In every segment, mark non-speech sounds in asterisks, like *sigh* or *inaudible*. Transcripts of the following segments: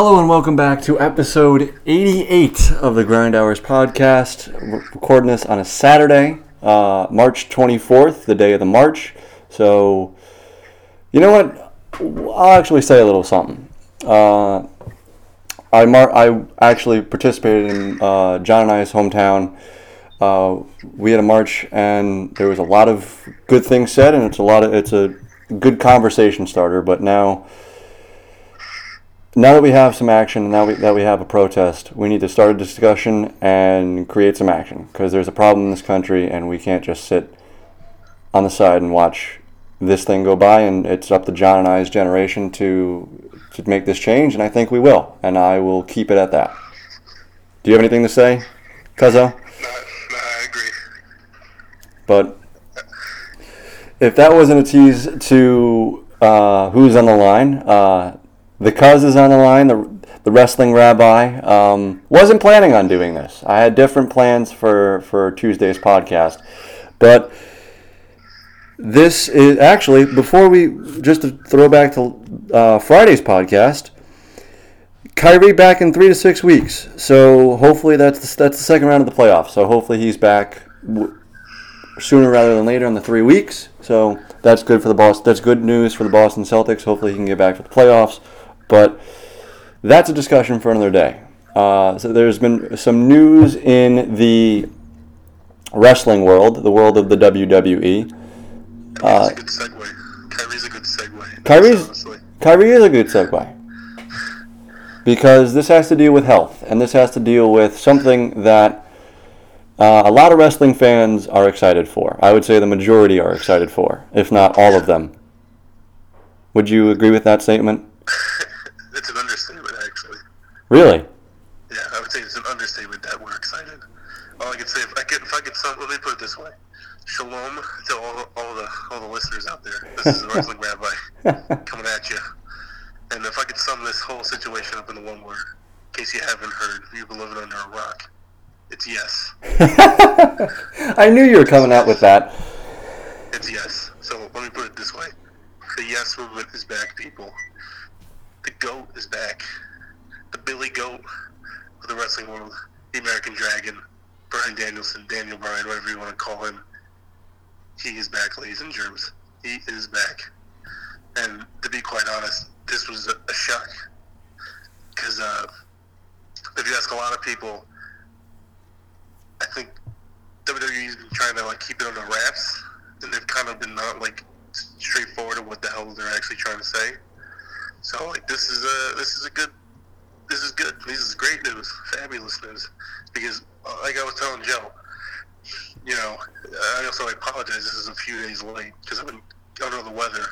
Hello and welcome back to episode 88 of the Grind Hours podcast. We're recording this on a Saturday, uh, March 24th, the day of the March. So, you know what? I'll actually say a little something. Uh, I mar- I actually participated in uh, John and I's hometown. Uh, we had a march, and there was a lot of good things said, and it's a lot of it's a good conversation starter. But now now that we have some action, and now we, that we have a protest, we need to start a discussion and create some action because there's a problem in this country and we can't just sit on the side and watch this thing go by. And it's up to John and I's generation to to make this change, and I think we will. And I will keep it at that. Do you have anything to say, Cuzzo? No, no, I agree. But if that wasn't a tease to uh, who's on the line, uh, the Cuz is on the line, the, the wrestling rabbi. Um, wasn't planning on doing this. I had different plans for, for Tuesday's podcast. But this is actually, before we, just to throw back to uh, Friday's podcast, Kyrie back in three to six weeks. So hopefully that's the, that's the second round of the playoffs. So hopefully he's back sooner rather than later in the three weeks. So that's good for the Boston. That's good news for the Boston Celtics. Hopefully he can get back for the playoffs. But that's a discussion for another day. Uh, so there's been some news in the wrestling world, the world of the WWE. Kyrie's a good segue. Kyrie's a good segue. Kyrie's- Kyrie is a good segue because this has to deal with health, and this has to deal with something that uh, a lot of wrestling fans are excited for. I would say the majority are excited for, if not all of them. Would you agree with that statement? Actually. Really? Yeah, I would say it's an understatement that we're excited. All I can say, if I could, if I could, sum, let me put it this way: Shalom to all, all the all the listeners out there. This is the *laughs* wrestling rabbi *laughs* coming at you. And if I could sum this whole situation up into one word, in case you haven't heard, you've been living under a rock. It's yes. *laughs* I knew you were coming out with that. It's yes. So let me put it this way: the yes movement is back, people. The goat is back. The Billy Goat of the wrestling world, the American Dragon, Bryan Danielson, Daniel Bryan, whatever you want to call him. He is back, ladies and germs. He is back. And to be quite honest, this was a, a shock. Because uh, if you ask a lot of people, I think WWE's been trying to like keep it under wraps, and they've kind of been not like straightforward of what the hell they're actually trying to say. So like this is a this is a good this is good this is great news, fabulous news, because uh, like I was telling Joe, you know, I also apologize. This is a few days late because I've been under the weather.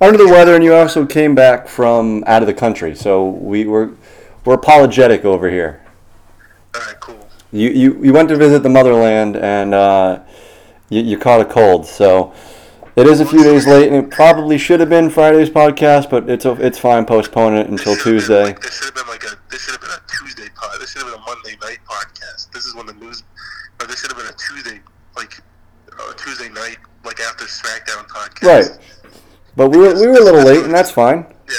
Under the weather, and you also came back from out of the country, so we were we're apologetic over here. All right, cool. You you, you went to visit the motherland, and uh, you, you caught a cold, so it is a few days late, and it probably should have been Friday's podcast, but it's a, it's fine. Postpone it until Tuesday. Like, this should have been like a this should have been a Tuesday pod. This should have been a Monday night podcast. This is when the news, or this should have been a Tuesday like uh, Tuesday night like after SmackDown podcast. Right. But we were we were a little late, and that's fine. Yeah.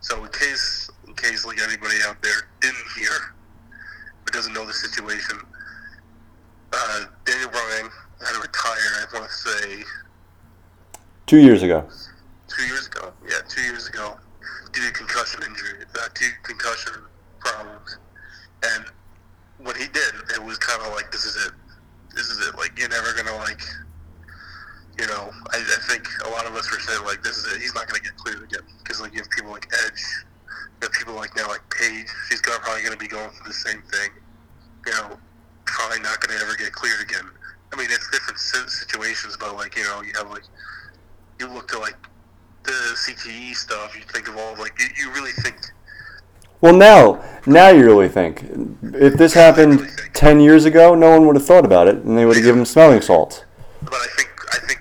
So in case in case like anybody out there didn't hear or doesn't know the situation, uh, Daniel Bryan had to retire. I want to say Two years ago. two years ago. Yeah, two years ago, due to concussion injury, uh, due concussion problems, and when he did, it was kind of like this is it. This is it. Like you're never gonna like. You know, I, I think a lot of us were saying like this is it. He's not gonna get cleared again because like you have people like Edge, you have people like now like Paige. She's gonna, probably gonna be going through the same thing. You know, probably not gonna ever get cleared again. I mean, it's different situations, but like you know, you have like you look to like the CTE stuff, you think of all like you, you really think Well, now now you really think if this happened ten years ago, no one would have thought about it, and they would have given him smelling salts. but I think I think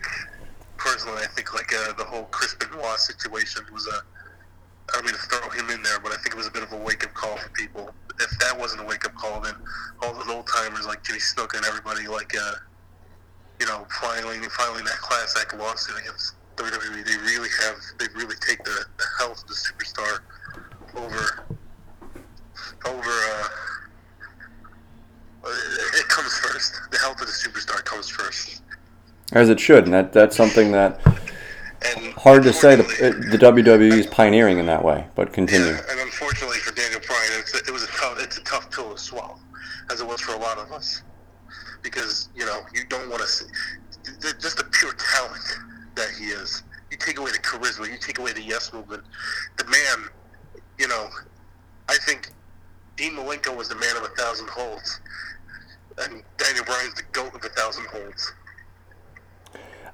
personally I think like uh, the whole Chris Benoit situation was a I don't mean to throw him in there, but I think it was a bit of a wake up call for people. If that wasn't a wake up call, then all those old timers like Jimmy Snook and everybody like uh you know filing filing that class act lawsuit against WWE. They really have they really take the, the health of the superstar over over. Uh, uh, it comes first. The health of the superstar comes first. As it should, and that that's something that. hard to say. The, the WWE is pioneering in that way, but continue. Yeah, and unfortunately for Daniel Bryan, it's a, it was a tough, it's a tough pill to swallow, as it was for a lot of us, because you know you don't want to see just the pure talent that he is. You take away the charisma, you take away the yes movement. The man, you know, I think Dean Malenko was the man of a thousand holds, and Daniel Bryan's the goat of a thousand holds.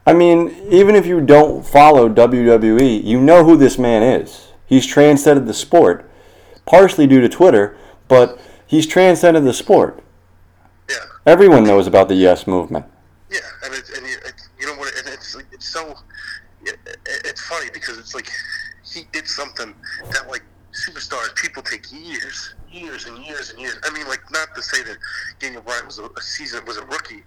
I mean, even if you don't follow WWE, you know who this man is. He's transcended the sport, partially due to Twitter, but he's transcended the sport. Yeah. Everyone knows about the Yes movement. Yeah, and it's and it, it's you know what and it's like it's so it, it, it's funny because it's like he did something that like superstars people take years, years and years and years. I mean, like not to say that Daniel Bryan was a, a season was a rookie,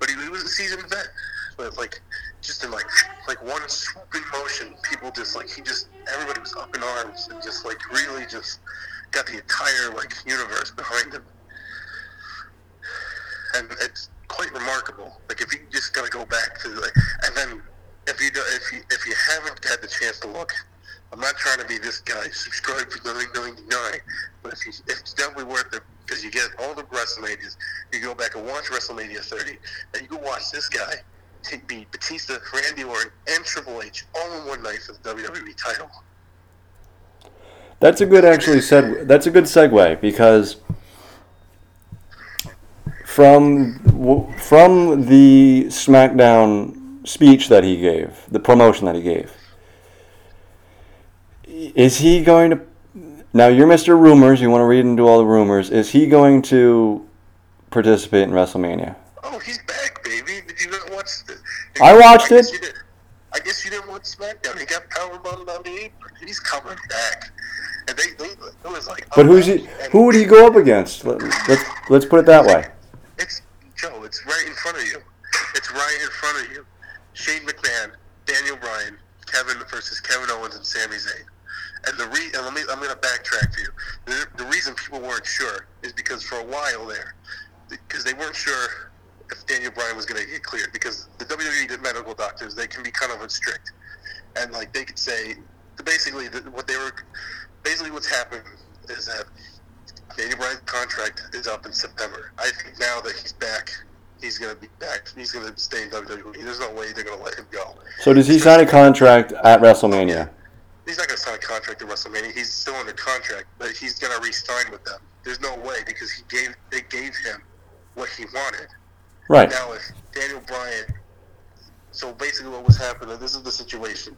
but he, he was a seasoned vet. But like just in like like one swooping motion, people just like he just everybody was up in arms and just like really just got the entire like universe behind him and it's quite remarkable. Like if you just gotta go back to like, and then if you if you if you haven't had the chance to look, I'm not trying to be this guy. Subscribe for nine, but if you, it's definitely worth it because you get all the WrestleManias. You go back and watch WrestleMania 30, and you can watch this guy beat Batista, Randy Orton, and Triple H all in one night for the WWE title. That's a good actually seg. That's a good segue because from from the SmackDown speech that he gave, the promotion that he gave, is he going to? Now you're Mr. Rumors. You want to read into all the rumors. Is he going to participate in WrestleMania? Oh, he's back, baby! Did you not watch? The, I watched guess it. I guess you didn't watch SmackDown. He got powerbombed on the apron. He's coming back, and they, they it was like. But who's he? Who would he go up against? Let, let's let's put it that way. It's Joe. It's right in front of you. It's right in front of you. Shane McMahon, Daniel Bryan, Kevin versus Kevin Owens and Sami Zayn. And the re- and let me I'm going to backtrack for you. The, the reason people weren't sure is because for a while there, because they weren't sure if Daniel Bryan was going to get cleared because the WWE medical doctors they can be kind of strict, and like they could say basically what they were basically what's happened is that Daniel Bryan's contract is up in September. I think now that he's back, he's going to be back. He's going to stay in WWE. There's no way they're going to let him go. So does he sign a contract at WrestleMania? He's not going to sign a contract at WrestleMania. He's still under contract, but he's going to re-sign with them. There's no way because he gave they gave him what he wanted. Right. Now, if Daniel Bryan, so basically what was happening, this is the situation.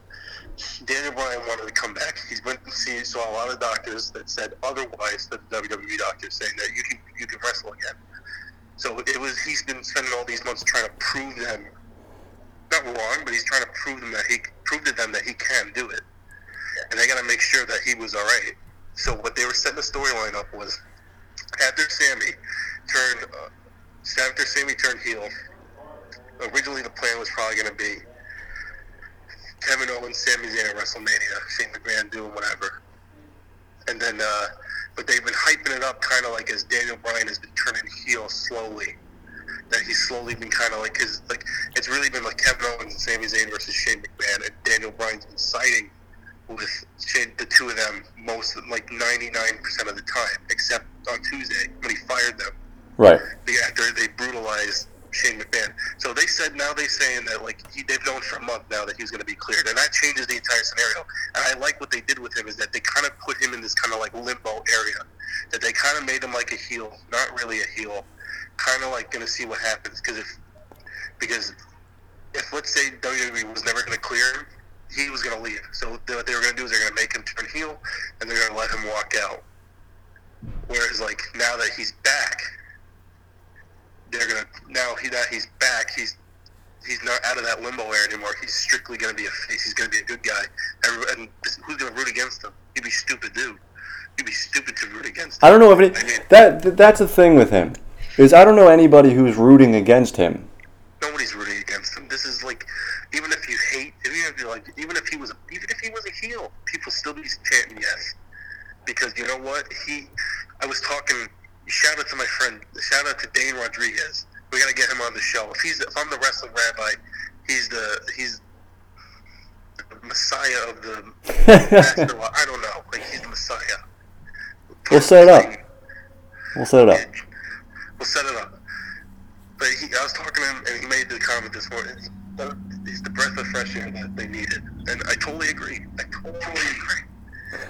Daniel Bryan wanted to come back. He's went and seen, saw a lot of doctors that said otherwise than the WWE doctors, saying that you can you can wrestle again. So it was he's been spending all these months trying to prove them, not wrong, but he's trying to prove them that he prove to them that he can do it, and they got to make sure that he was all right. So what they were setting the storyline up was after Sami turned uh, after Sami turned heel, originally the plan was probably going to be Kevin Owens, Sami Zayn at WrestleMania, Shane McMahon doing whatever. And then, uh, but they've been hyping it up kind of like as Daniel Bryan has been turning heel slowly. That he's slowly been kind of like his, like, it's really been like Kevin Owens and Sami Zayn versus Shane McMahon. And Daniel Bryan's been siding with Shane, the two of them most, like 99% of the time, except on Tuesday when he fired them Right. after they brutalized Shane McMahon. So they said now they're saying that like he, they've known for a month now that he's going to be cleared, and that changes the entire scenario. And I like what they did with him is that they kind of put him in this kind of like limbo area, that they kind of made him like a heel, not really a heel, kind of like going to see what happens because if because if let's say WWE was never going to clear him, he was going to leave. So what they were going to do is they're going to make him turn heel, and they're going to let him walk out. Whereas like now that he's back, they're gonna now he that he's back. He's he's not out of that limbo area anymore. He's strictly gonna be a face. He's gonna be a good guy. Every, and who's gonna root against him? He'd be stupid, dude. He'd be stupid to root against. I don't know if I mean, that that's the thing with him is I don't know anybody who's rooting against him. nobody's rooting against him. This is like, even if you hate, even if you like, even if he was, even if he was a heel, people still be chanting yes, because you know what? He, I was talking. Shout out to my friend. Shout out to Dane Rodriguez. We gotta get him on the show. If he's, if I'm the wrestling rabbi, he's the he's the messiah of the *laughs* master. I don't know. Like he's the messiah. We'll set it up. We'll set it up. We'll set it up. But he, I was talking to him, and he made the comment this morning. He's the breath of fresh air that they needed, and I totally agree. I totally agree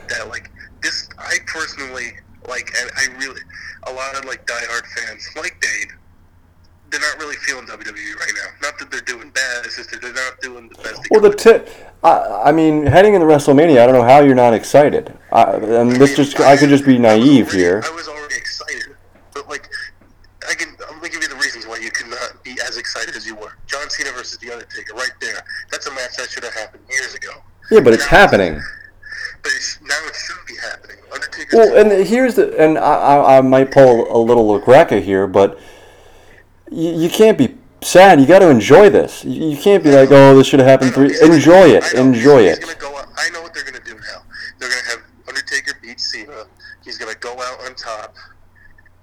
that like this. I personally like, and I really, a lot of like diehard fans like Dane. They're not really feeling WWE right now. Not that they're doing bad. It's just that they're not doing the best. Well, the could. I, mean, heading into WrestleMania, I don't know how you're not excited. I, and this just I could just be I naive already- here. I was already excited, but like, I can. I'm gonna give you the reasons why you could not be as excited as you were. John Cena versus The Undertaker, right there. That's a match that should have happened years ago. Yeah, but it's Now happening. But now it should be happening. Undertaker. Well, and here's the and I, I, I might pull a little Greca here, but you, you can't be sad. You got to enjoy this. You, you can't be like, oh, this should have happened three. Enjoy it. Enjoy it. Go. I know what they're gonna do now. They're gonna have Undertaker beat Cena. He's gonna go out on top.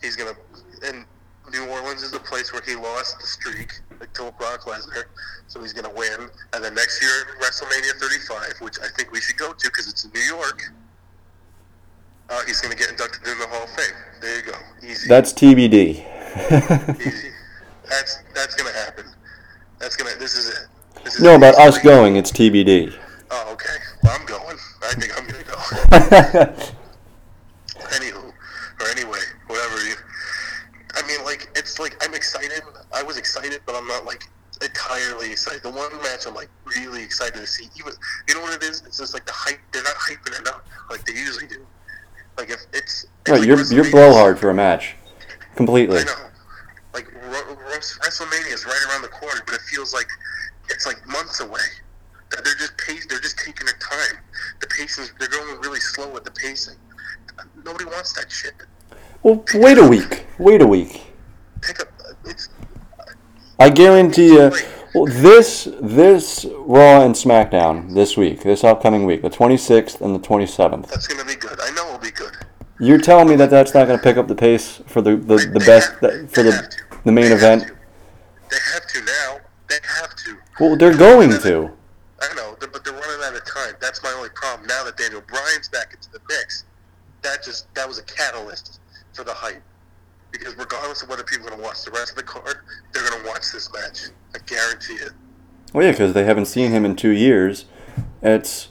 He's gonna and New Orleans is the place where he lost the streak until Brock Lesnar. So he's gonna win. And then next year WrestleMania 35, which I think we should go to because it's in New York. Uh, he's gonna get inducted in the Hall of Fame. There you go. Easy. That's TBD. *laughs* easy. That's that's gonna happen. That's gonna. This is it. This is no, about us going, it's TBD. Oh, okay. Well, I'm going. I think I'm gonna go. *laughs* Anywho, or anyway, whatever you. I mean, like it's like I'm excited. I was excited, but I'm not like entirely excited. The one match I'm like really excited to see. Even you know what it is? It's just like the hype. They're not hyping it up like they usually do. Like if it's, Right, like you're you're blowhard for a match, completely. I know. Like WrestleMania is right around the corner, but it feels like it's like months away. That They're just pace. They're just taking their time. The pacing. They're going really slow with the pacing. Nobody wants that shit. Well, wait a week. Wait a week. Pick up. Uh, it's I guarantee you. Well, this this Raw and SmackDown this week, this upcoming week, the 26th and the 27th. that's gonna be good. I know it'll be good. You're telling me that that's not going to pick up the pace for the the, the They best have- for the the main They event? to. They have to now. They have to. Well, they're going to. I know, but they're running out of time. That's my only problem. Now that Daniel Bryan's back into the mix, that just that was a catalyst for the hype. Because regardless of whether people are going to watch the rest of the card, they're going to watch this match. I guarantee it. Well, yeah, because they haven't seen him in two years. It's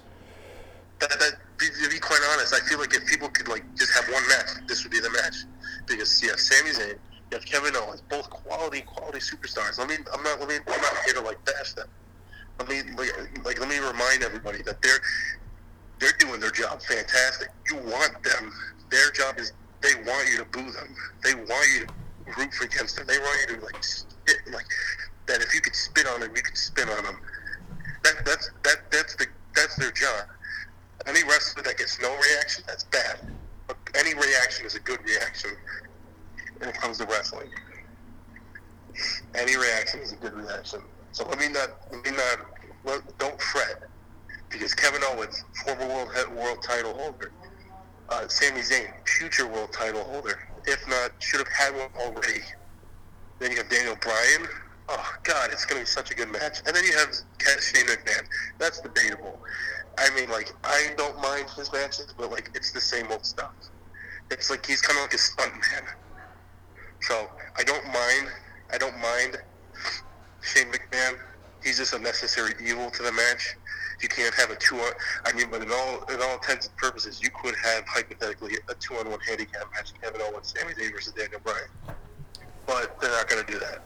That, that, be- to be quite honest, I feel like if people could like just have one match, this would be the match. Because you have Sami Zayn, you have Kevin Owens, both quality, quality superstars. Let me, I'm not, let me, I'm not here to like bash them. Let me, like, like, let me remind everybody that they're, they're doing their job fantastic. You want them. Their job is they want you to boo them. They want you to root for against them. They want you to like, spit, like that. If you could spit on them, you could spit on them. That, that's that, that's the that's their job. Any wrestler that gets no reaction, that's bad. But any reaction is a good reaction when it comes to wrestling. Any reaction is a good reaction. So let me not, let me not, don't fret, because Kevin Owens, former world world title holder, uh, Sami Zayn, future world title holder, if not, should have had one already. Then you have Daniel Bryan. Oh God, it's gonna be such a good match. And then you have Shane McMahon. That's debatable. I mean, like I don't mind his matches, but like it's the same old stuff. It's like he's kind of like a stunt man. So I don't mind. I don't mind Shane McMahon. He's just a necessary evil to the match. You can't have a two on. I mean, but in all in all intents and purposes, you could have hypothetically a two on one handicap match: Kevin Owens, Sami Zayn versus Daniel Bryan. But they're not going to do that.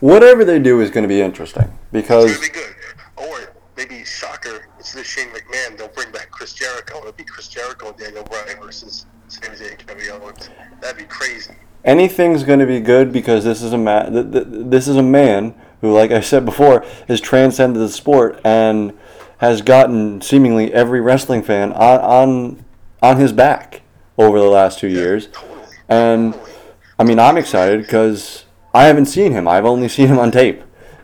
whatever they do is going to be interesting It's because going to be good. Or maybe shocker, it's the Shane McMahon, they'll bring back Chris Jericho. It'll be Chris Jericho and Daniel Bryan versus Sami Zayn and Kevin Owens. That'd be crazy. anything's going to be good because this is a ma- th- th- this is a man who, like I said before, has transcended the sport and has gotten seemingly every wrestling fan on on, on his back over the last two years. And I mean, I'm excited because I haven't seen him. I've only seen him on tape,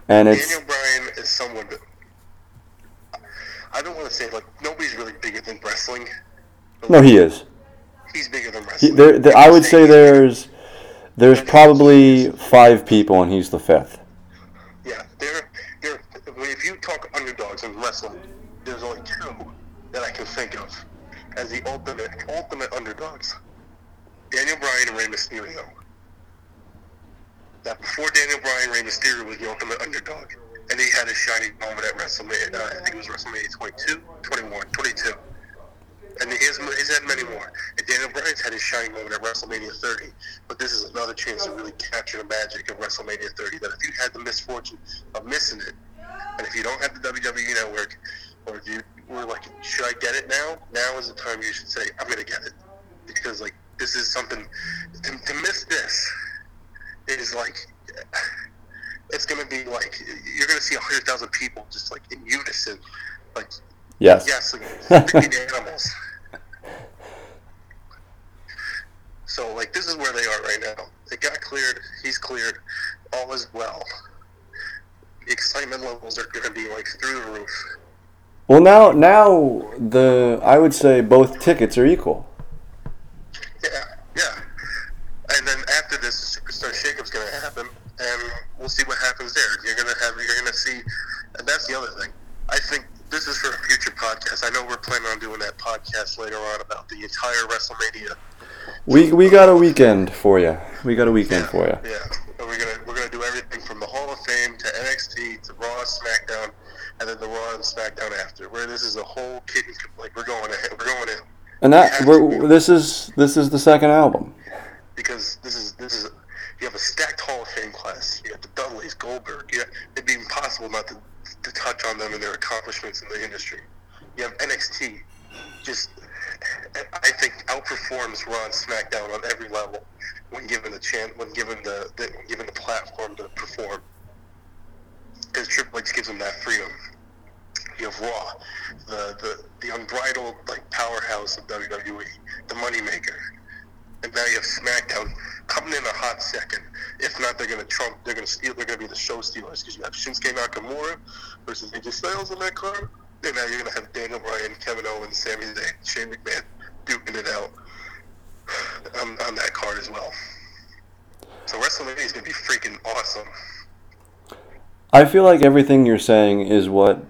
and it's Daniel Bryan is someone that I don't want to say like nobody's really bigger than wrestling. no, he is. He's bigger than He, there, there, I would say there's there's probably five people, and he's the fifth. Yeah, they're they're if you talk underdogs in wrestling, there's only two that I can think of as the ultimate ultimate underdogs: Daniel Bryan and Rey Mysterio. That before Daniel Bryan, Rey Mysterio was the ultimate underdog, and he had a shining moment at WrestleMania. Uh, I think it was WrestleMania 22, 21, 22. And he has, he's had many more. And Daniel Bryan's had his shining moment at WrestleMania 30. But this is another chance to really capture the magic of WrestleMania 30. That if you had the misfortune of missing it, and if you don't have the WWE Network, or you were like, should I get it now? Now is the time you should say, I'm going to get it. Because, like, this is something, to, to miss this is like, it's going to be like, you're going to see 100,000 people just like in unison. Like, Yes. Yes, like animals. *laughs* So, like, this is where they are right now. It got cleared. He's cleared. All is well. The excitement levels are going to be like through the roof. Well, now now the I would say both tickets are equal. Yeah, yeah. And then after this, the superstar shakeup's going to happen, and we'll see what happens there. You're going to have, you're going to see, and that's the other thing. I think this is for a future podcast. I know we're planning on doing that podcast later on about the entire WrestleMania. We we got a weekend for you. We got a weekend for you. Yeah, and we're gonna we're gonna do everything from the Hall of Fame to NXT to Raw, SmackDown, and then the Raw and SmackDown after. Where this is a whole kid like we're going ahead, we're going in And that we're, this is this is the second album. because this is this is you have a stacked Hall of Fame class. You have the Dudleys, Goldberg. Yeah, it'd be impossible not to to touch on them and their accomplishments in the industry. You have NXT, just I think outperforms Raw and SmackDown on every level when given the chance, when given the, the when given the platform to perform. Because Triple H gives them that freedom. You have Raw, the the the unbridled like powerhouse of WWE, the moneymaker, and now you have SmackDown coming in a hot second. If not, they're gonna trump. They're gonna steal. They're gonna be the show stealers because you have Shinsuke Nakamura versus AJ Styles in that card. And now you're gonna have Daniel Bryan, Kevin Owens, Sami Zayn, Shane McMahon duking it out *sighs* on, on that card as well. So WrestleMania is gonna be freaking awesome. I feel like everything you're saying is what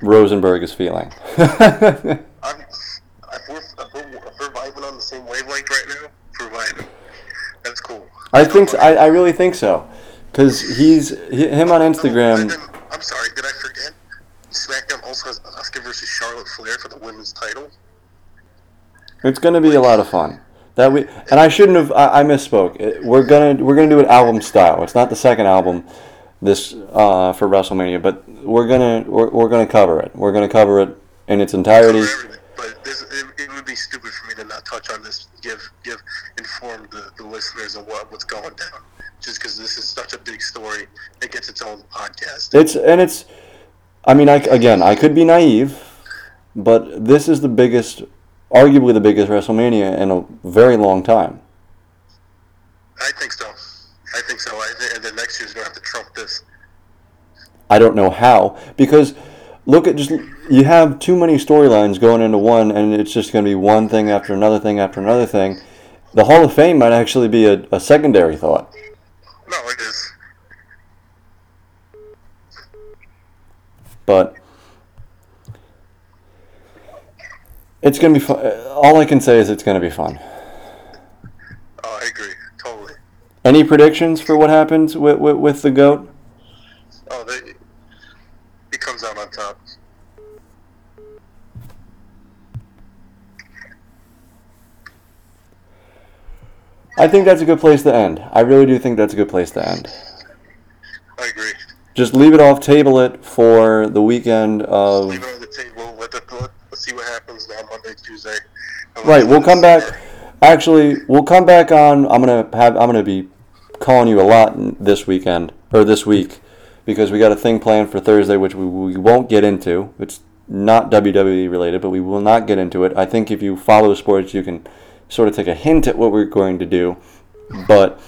Rosenberg is feeling. *laughs* I'm, if we're, if we're, if we're vibing on the same wavelength right now, we're vibing. That's cool. I think I, I really think so, because he's he, him on Oh, Instagram. then- I'm sorry, did I forget? SmackDown also has Asuka versus Charlotte Flair for the women's title. It's going to be a lot of fun. That we and I shouldn't have. I, I misspoke. We're gonna we're gonna do it album style. It's not the second album this uh, for WrestleMania, but we're gonna we're, we're gonna cover it. We're gonna cover it in its entirety. But this, it, it would be stupid for me to not touch on this. Give give inform the, the listeners of what what's going down. Just because this is such a big story, it gets its own podcast. It's and it's. I mean, I again, I could be naive, but this is the biggest, arguably the biggest WrestleMania in a very long time. I think so. I think so. I think, and then next year's gonna have to trump this. I don't know how because look at just you have too many storylines going into one, and it's just going to be one thing after another thing after another thing. The Hall of Fame might actually be a, a secondary thought, No, it is. but it's going to be fun. All I can say is it's going to be fun. Oh, I agree. Totally. Any predictions for what happens with, with, with the goat? Oh, they, he comes out on top. I think that's a good place to end. I really do think that's a good place to end. I agree. Just leave it off, table it for the weekend of. Leave it on the table. Let the let, let's see what happens now Monday, Tuesday. Right, we'll come back. Actually, we'll come back on. I'm gonna have. I'm gonna be calling you a lot this weekend or this week because we got a thing planned for Thursday, which we, we won't get into. It's not WWE related, but we will not get into it. I think if you follow sports, you can sort of take a hint at what we're going to do, but.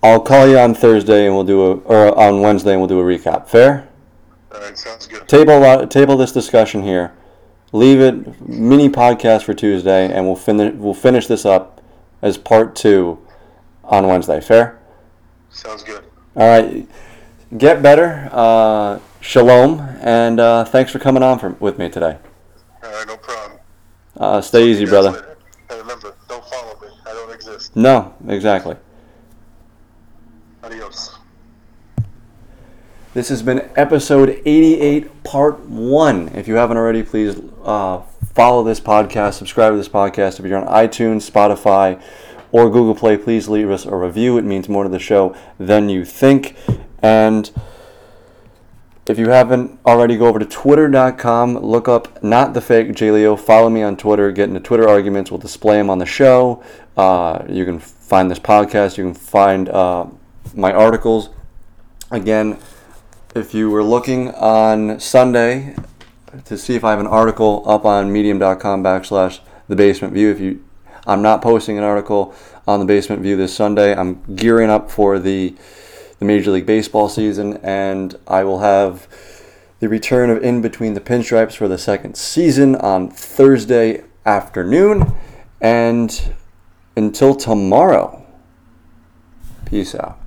I'll call you on Thursday and we'll do a, or on Wednesday and we'll do a recap. Fair? All right, sounds good. table uh, table this discussion here. Leave it mini podcast for Tuesday, and we'll finish we'll finish this up as part two on Wednesday. Fair? Sounds good. All right. Get better. Uh, shalom. And uh, thanks for coming on for, with me today. All right, no problem. Uh, stay easy, brother. later. And remember, don't follow me. I don't exist. No, exactly. Adios. This has been episode 88, part one. If you haven't already, please uh, follow this podcast, subscribe to this podcast. If you're on iTunes, Spotify, or Google Play, please leave us a review. It means more to the show than you think. And if you haven't already, go over to twitter.com, look up not the fake JLeo, follow me on Twitter, get into Twitter arguments, we'll display them on the show. Uh, you can find this podcast, you can find uh, my articles. Again, if you were looking on Sunday to see if I have an article up on medium.com backslash the basement view, if you I'm not posting an article on the basement view this Sunday. I'm gearing up for the the Major League Baseball season, and I will have the return of In Between the Pinstripes for the second season on Thursday afternoon. And until tomorrow, peace out.